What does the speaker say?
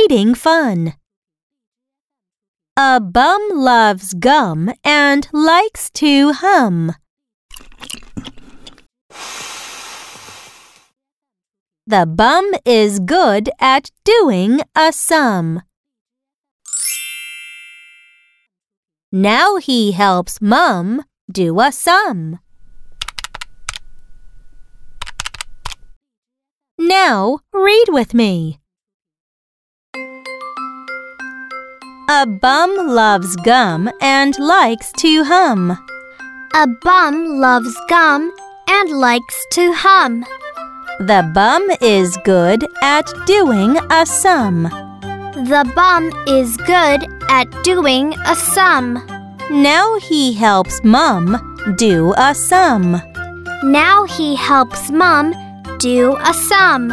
reading fun. A bum loves gum and likes to hum. The bum is good at doing a sum. Now he helps Mum do a sum. Now read with me. A bum loves gum and likes to hum. A bum loves gum and likes to hum. The bum is good at doing a sum. The bum is good at doing a sum. Now he helps Mum do a sum. Now he helps Mum do a sum.